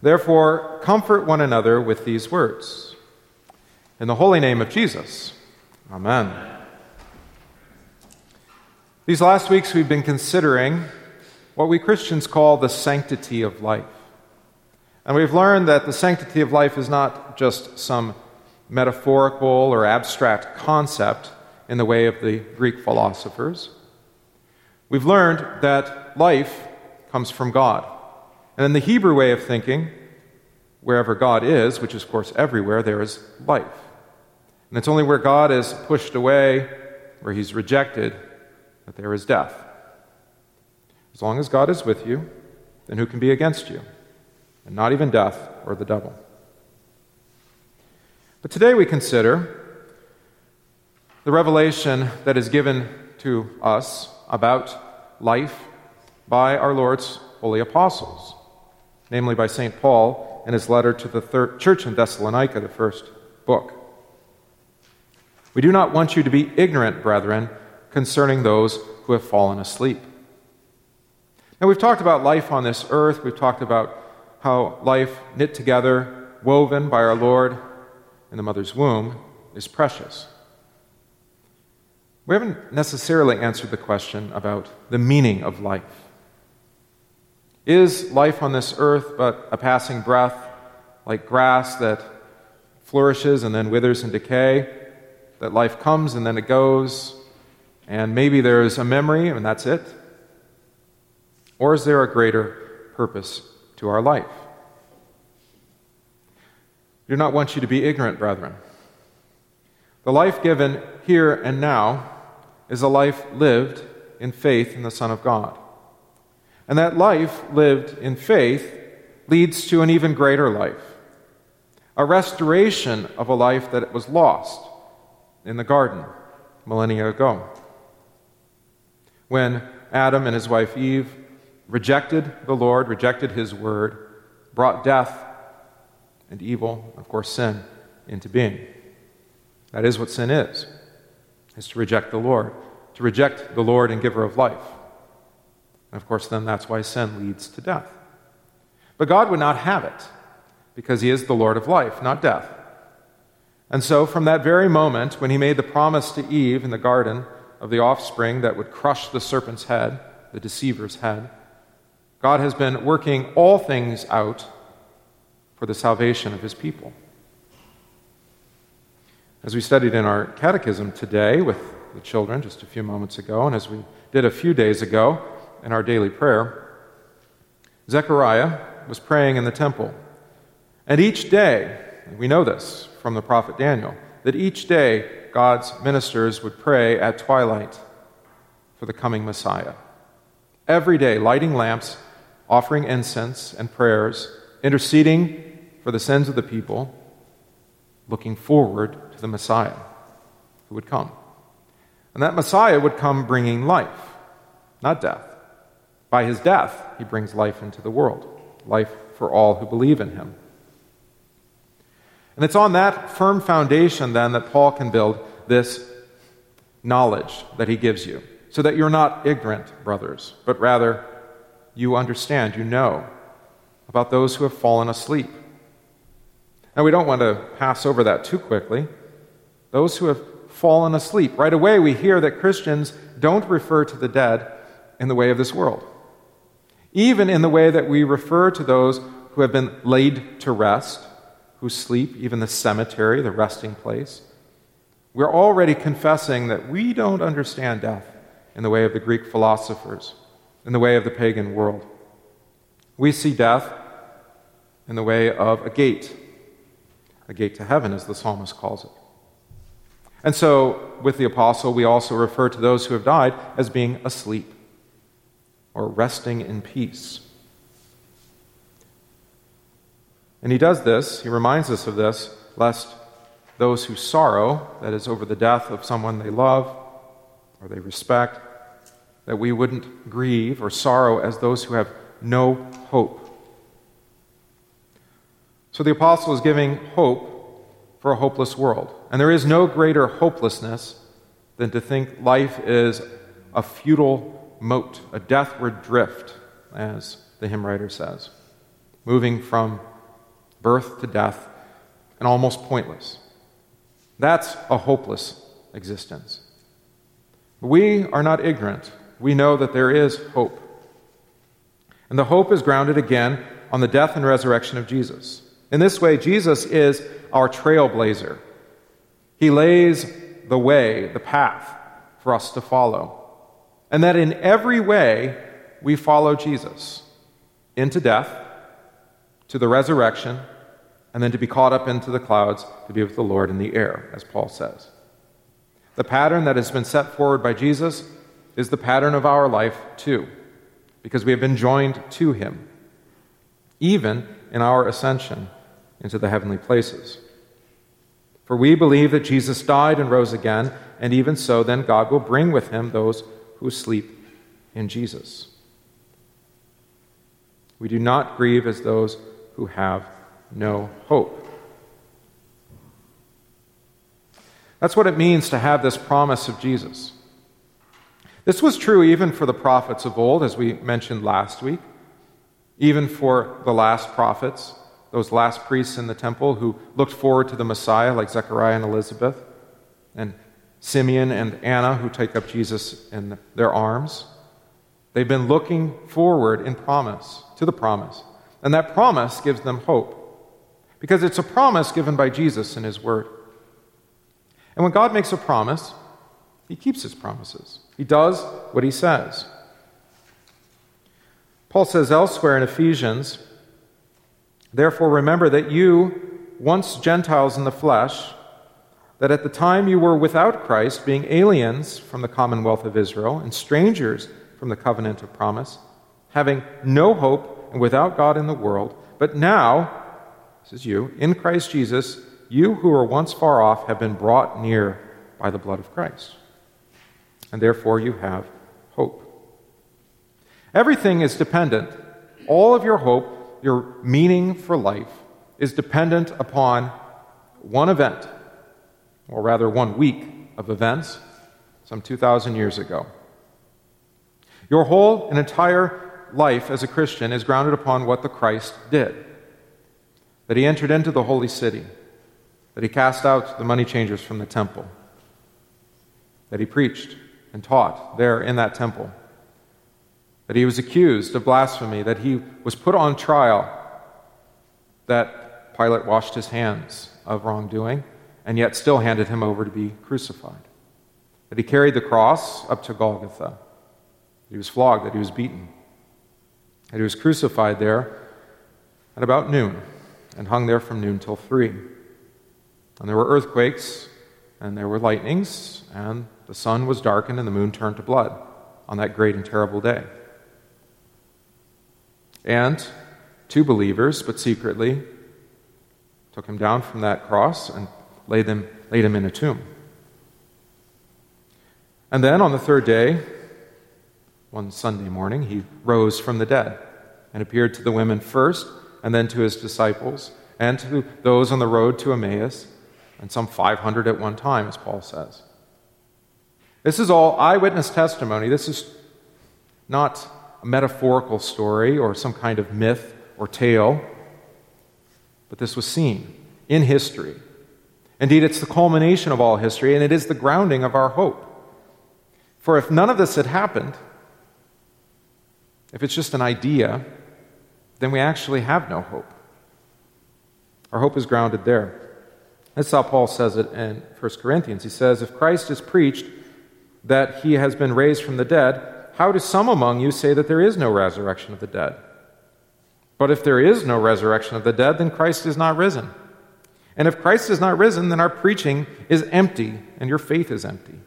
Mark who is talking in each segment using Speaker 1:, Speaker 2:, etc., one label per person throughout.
Speaker 1: Therefore, comfort one another with these words. In the holy name of Jesus, Amen. These last weeks, we've been considering what we Christians call the sanctity of life. And we've learned that the sanctity of life is not just some metaphorical or abstract concept in the way of the Greek philosophers. We've learned that life comes from God. And in the Hebrew way of thinking, wherever God is, which is, of course, everywhere, there is life. And it's only where God is pushed away, where he's rejected, that there is death. As long as God is with you, then who can be against you? And not even death or the devil. But today we consider the revelation that is given to us about life by our Lord's holy apostles, namely by St. Paul in his letter to the church in Thessalonica, the first book. We do not want you to be ignorant, brethren, concerning those who have fallen asleep. Now, we've talked about life on this earth. We've talked about how life knit together, woven by our Lord in the mother's womb, is precious. We haven't necessarily answered the question about the meaning of life. Is life on this earth but a passing breath, like grass that flourishes and then withers and decay? That life comes and then it goes, and maybe there's a memory and that's it? Or is there a greater purpose to our life? I do not want you to be ignorant, brethren. The life given here and now is a life lived in faith in the Son of God. And that life lived in faith leads to an even greater life a restoration of a life that was lost in the garden millennia ago. When Adam and his wife Eve rejected the Lord, rejected his word, brought death and evil, of course, sin, into being. That is what sin is, is to reject the Lord, to reject the Lord and giver of life. And of course, then that's why sin leads to death. But God would not have it, because He is the Lord of life, not death. And so, from that very moment when He made the promise to Eve in the garden of the offspring that would crush the serpent's head, the deceiver's head, God has been working all things out for the salvation of his people. As we studied in our catechism today with the children just a few moments ago, and as we did a few days ago in our daily prayer, Zechariah was praying in the temple. And each day, we know this from the prophet Daniel, that each day God's ministers would pray at twilight for the coming Messiah. Every day, lighting lamps, offering incense and prayers, interceding for the sins of the people, looking forward to the Messiah who would come. And that Messiah would come bringing life, not death. By his death, he brings life into the world, life for all who believe in him. And it's on that firm foundation, then, that Paul can build this knowledge that he gives you, so that you're not ignorant, brothers, but rather you understand, you know about those who have fallen asleep now, we don't want to pass over that too quickly. Those who have fallen asleep. Right away, we hear that Christians don't refer to the dead in the way of this world, even in the way that we refer to those who have been laid to rest, who sleep, even the cemetery, the resting place. We're already confessing that we don't understand death in the way of the Greek philosophers, in the way of the pagan world. We see death in the way of a gate a gate to heaven, as the psalmist calls it. And so, with the apostle, we also refer to those who have died as being asleep or resting in peace. And he does this, he reminds us of this, lest those who sorrow, that is, over the death of someone they love or they respect, that we wouldn't grieve or sorrow as those who have no hope. So the apostle is giving hope for a hopeless world. And there is no greater hopelessness than to think life is a futile mote, a deathward drift, as the hymn writer says. moving from birth to death, and almost pointless. That's a hopeless existence. We are not ignorant. We know that there is hope. And the hope is grounded again on the death and resurrection of Jesus. In this way, Jesus is our trailblazer. He lays the way, the path for us to follow. And that in every way, we follow Jesus into death, to the resurrection, and then to be caught up into the clouds to be with the Lord in the air, as Paul says. The pattern that has been set forward by Jesus is the pattern of our life, too, because we have been joined to him, even in our ascension into the heavenly places. For we believe that Jesus died and rose again, and even so, then God will bring with him those who sleep in Jesus. We do not grieve as those who have no hope. That's what it means to have this promise of Jesus. This was true even for the prophets of old, as we mentioned last week, even for the last prophets, those last priests in the temple who looked forward to the Messiah, like Zechariah and Elizabeth, and Simeon and Anna, who take up Jesus in their arms. They've been looking forward in promise to the promise. And that promise gives them hope because it's a promise given by Jesus in His Word. And when God makes a promise, He keeps His promises, He does what He says. Paul says elsewhere in Ephesians, Therefore, remember that you, once Gentiles in the flesh, that at the time you were without Christ, being aliens from the commonwealth of Israel and strangers from the covenant of promise, having no hope and without God in the world, but now, this is you, in Christ Jesus, you who were once far off have been brought near by the blood of Christ. And therefore you have hope. Everything is dependent. All of your hope, your meaning for life, is dependent upon one event or rather one week of events, some 2,000 years ago. Your whole and entire life as a Christian is grounded upon what the Christ did. That he entered into the holy city, that he cast out the money changers from the temple, that he preached and taught there in that temple, that he was accused of blasphemy, that he was put on trial, that Pilate washed his hands of wrongdoing and yet still handed him over to be crucified. That he carried the cross up to Golgotha, that he was flogged, that he was beaten, that he was crucified there at about noon and hung there from noon till three. And there were earthquakes, and there were lightnings, and the sun was darkened, and the moon turned to blood on that great and terrible day. And two believers, but secretly, took him down from that cross and laid, them, laid him in a tomb. And then on the third day, one Sunday morning, he rose from the dead and appeared to the women first, and then to his disciples, and to those on the road to Emmaus, and some 500 at one time, as Paul says. This is all eyewitness testimony. This is not a metaphorical story or some kind of myth or tale, but this was seen in history Indeed, it's the culmination of all history, and it is the grounding of our hope. For if none of this had happened, if it's just an idea, then we actually have no hope. Our hope is grounded there. That's how Paul says it in 1 Corinthians. He says, If Christ is preached that he has been raised from the dead, how do some among you say that there is no resurrection of the dead? But if there is no resurrection of the dead, then Christ is not risen. And if Christ is not risen, then our preaching is empty and your faith is empty.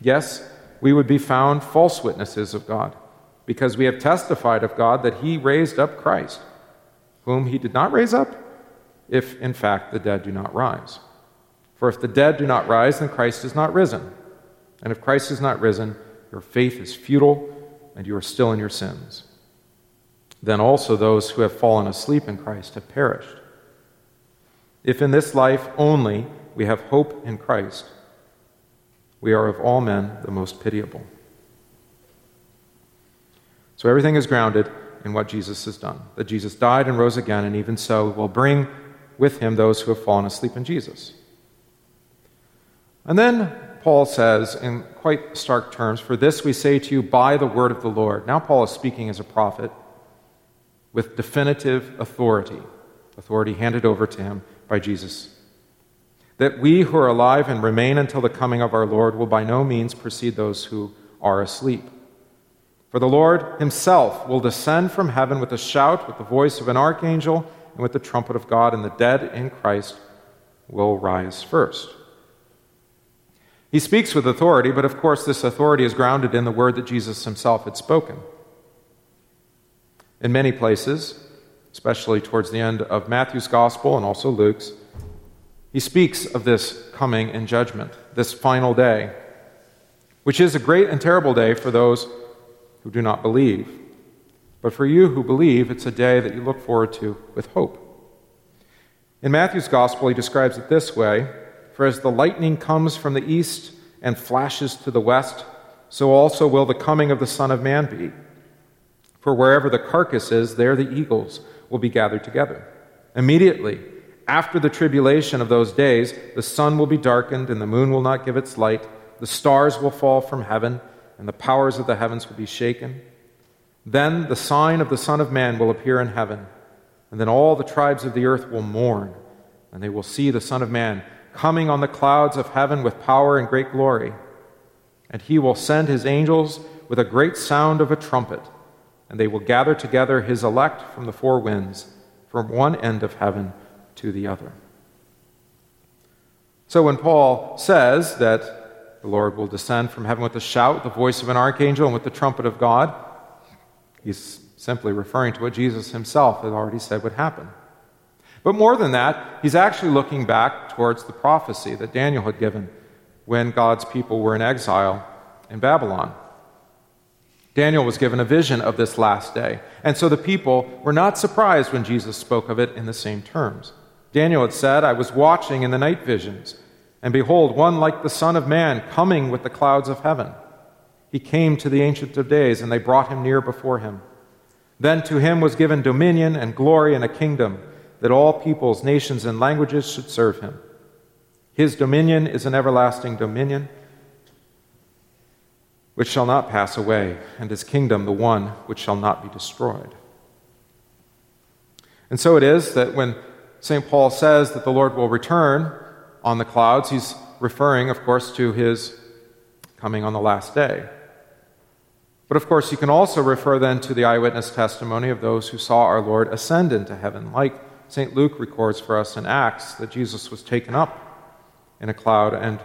Speaker 1: Yes, we would be found false witnesses of God, because we have testified of God that he raised up Christ, whom he did not raise up, if in fact the dead do not rise. For if the dead do not rise, then Christ is not risen. And if Christ is not risen, your faith is futile and you are still in your sins. Then also those who have fallen asleep in Christ have perished. If in this life only we have hope in Christ, we are of all men the most pitiable. So everything is grounded in what Jesus has done. That Jesus died and rose again, and even so will bring with him those who have fallen asleep in Jesus. And then Paul says, in quite stark terms, For this we say to you by the word of the Lord. Now, Paul is speaking as a prophet with definitive authority, authority handed over to him by Jesus. That we who are alive and remain until the coming of our Lord will by no means precede those who are asleep. For the Lord himself will descend from heaven with a shout, with the voice of an archangel, and with the trumpet of God, and the dead in Christ will rise first. He speaks with authority, but of course, this authority is grounded in the word that Jesus himself had spoken. In many places, especially towards the end of Matthew's gospel and also Luke's, he speaks of this coming in judgment, this final day, which is a great and terrible day for those who do not believe. But for you who believe, it's a day that you look forward to with hope. In Matthew's gospel, he describes it this way for as the lightning comes from the east and flashes to the west, so also will the coming of the Son of Man be. For wherever the carcass is, there the eagles will be gathered together. Immediately, after the tribulation of those days, the sun will be darkened, and the moon will not give its light, the stars will fall from heaven, and the powers of the heavens will be shaken. Then the sign of the Son of Man will appear in heaven, and then all the tribes of the earth will mourn, and they will see the Son of Man coming on the clouds of heaven with power and great glory. And he will send his angels with a great sound of a trumpet, and they will gather together his elect from the four winds, from one end of heaven to the other. So when Paul says that the Lord will descend from heaven with a shout, the voice of an archangel, and with the trumpet of God, he's simply referring to what Jesus himself had already said would happen. But more than that, he's actually looking back towards the prophecy that Daniel had given when God's people were in exile in Babylon. Daniel was given a vision of this last day, and so the people were not surprised when Jesus spoke of it in the same terms. Daniel had said, I was watching in the night visions, and behold, one like the Son of Man coming with the clouds of heaven. He came to the Ancient of Days, and they brought him near before him. Then to him was given dominion and glory and a kingdom that all peoples, nations, and languages should serve him. His dominion is an everlasting dominion which shall not pass away, and his kingdom the one which shall not be destroyed. And so it is that when St. Paul says that the Lord will return on the clouds, he's referring, of course, to his coming on the last day. But of course, you can also refer then to the eyewitness testimony of those who saw our Lord ascend into heaven, like St. Luke records for us in Acts that Jesus was taken up in a cloud and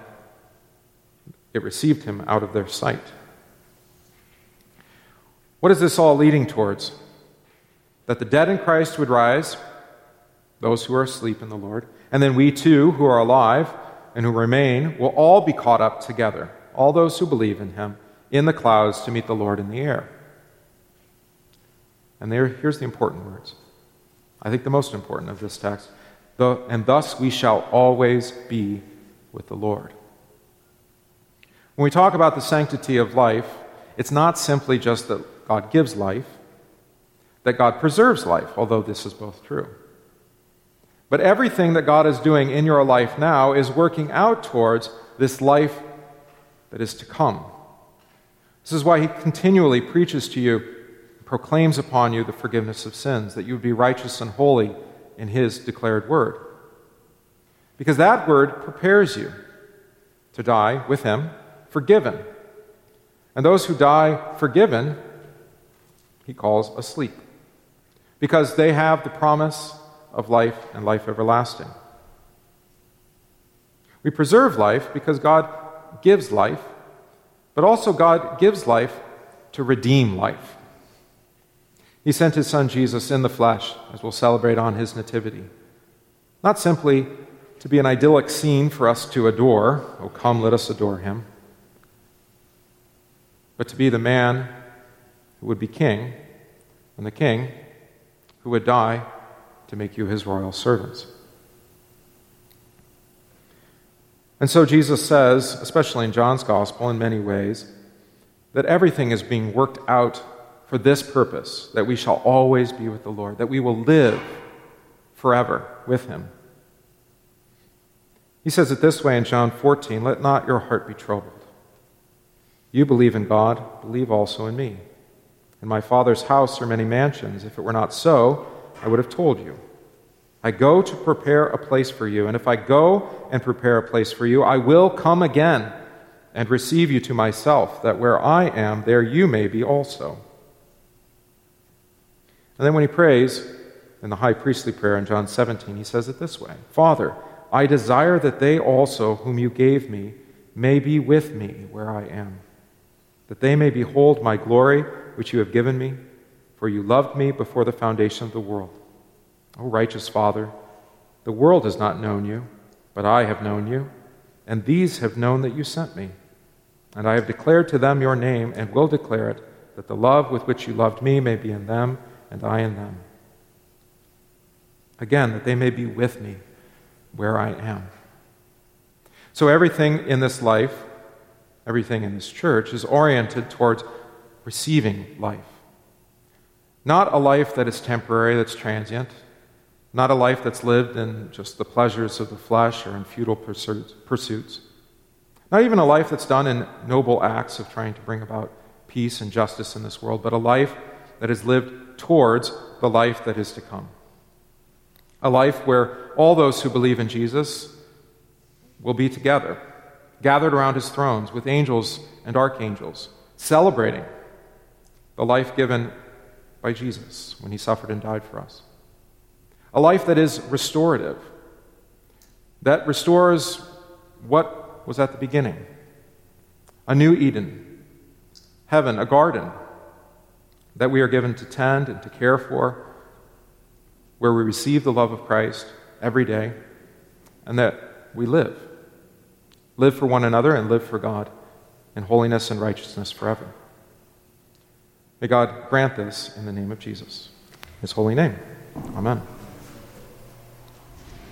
Speaker 1: it received him out of their sight. What is this all leading towards? That the dead in Christ would rise, those who are asleep in the Lord, and then we too, who are alive and who remain, will all be caught up together, all those who believe in him, in the clouds to meet the Lord in the air. And there, here's the important words I think the most important of this text. The, and thus we shall always be with the Lord. When we talk about the sanctity of life, it's not simply just that God gives life, that God preserves life, although this is both true. But everything that God is doing in your life now is working out towards this life that is to come. This is why He continually preaches to you proclaims upon you the forgiveness of sins, that you would be righteous and holy in His declared word. Because that word prepares you to die with Him, forgiven. And those who die forgiven, He calls asleep, because they have the promise of life and life everlasting. We preserve life because God gives life, but also God gives life to redeem life. He sent his son Jesus in the flesh, as we'll celebrate on his nativity. Not simply to be an idyllic scene for us to adore, oh, come, let us adore him, but to be the man who would be king, and the king who would die to make you his royal servants. And so Jesus says, especially in John's gospel in many ways, that everything is being worked out for this purpose, that we shall always be with the Lord, that we will live forever with him. He says it this way in John 14 Let not your heart be troubled. You believe in God, believe also in me. In my Father's house are many mansions. If it were not so, I would have told you. I go to prepare a place for you, and if I go and prepare a place for you, I will come again and receive you to myself, that where I am, there you may be also. And then when he prays in the high priestly prayer in John 17, he says it this way Father, I desire that they also, whom you gave me, may be with me where I am, that they may behold my glory which you have given me, for you loved me before the foundation of the world. O righteous Father, the world has not known you, but I have known you, and these have known that you sent me. And I have declared to them your name, and will declare it, that the love with which you loved me may be in them, and I in them. Again, that they may be with me where I am. So everything in this life, everything in this church, is oriented towards receiving life. Not a life that is temporary, that's transient. Not a life that's lived in just the pleasures of the flesh or in futile pursuits. Not even a life that's done in noble acts of trying to bring about peace and justice in this world, but a life that is lived towards the life that is to come. A life where all those who believe in Jesus will be together, gathered around his thrones with angels and archangels, celebrating the life given by Jesus when he suffered and died for us. A life that is restorative, that restores what was at the beginning a new Eden, heaven, a garden that we are given to tend and to care for, where we receive the love of Christ every day, and that we live. Live for one another and live for God in holiness and righteousness forever. May God grant this in the name of Jesus, his holy name. Amen.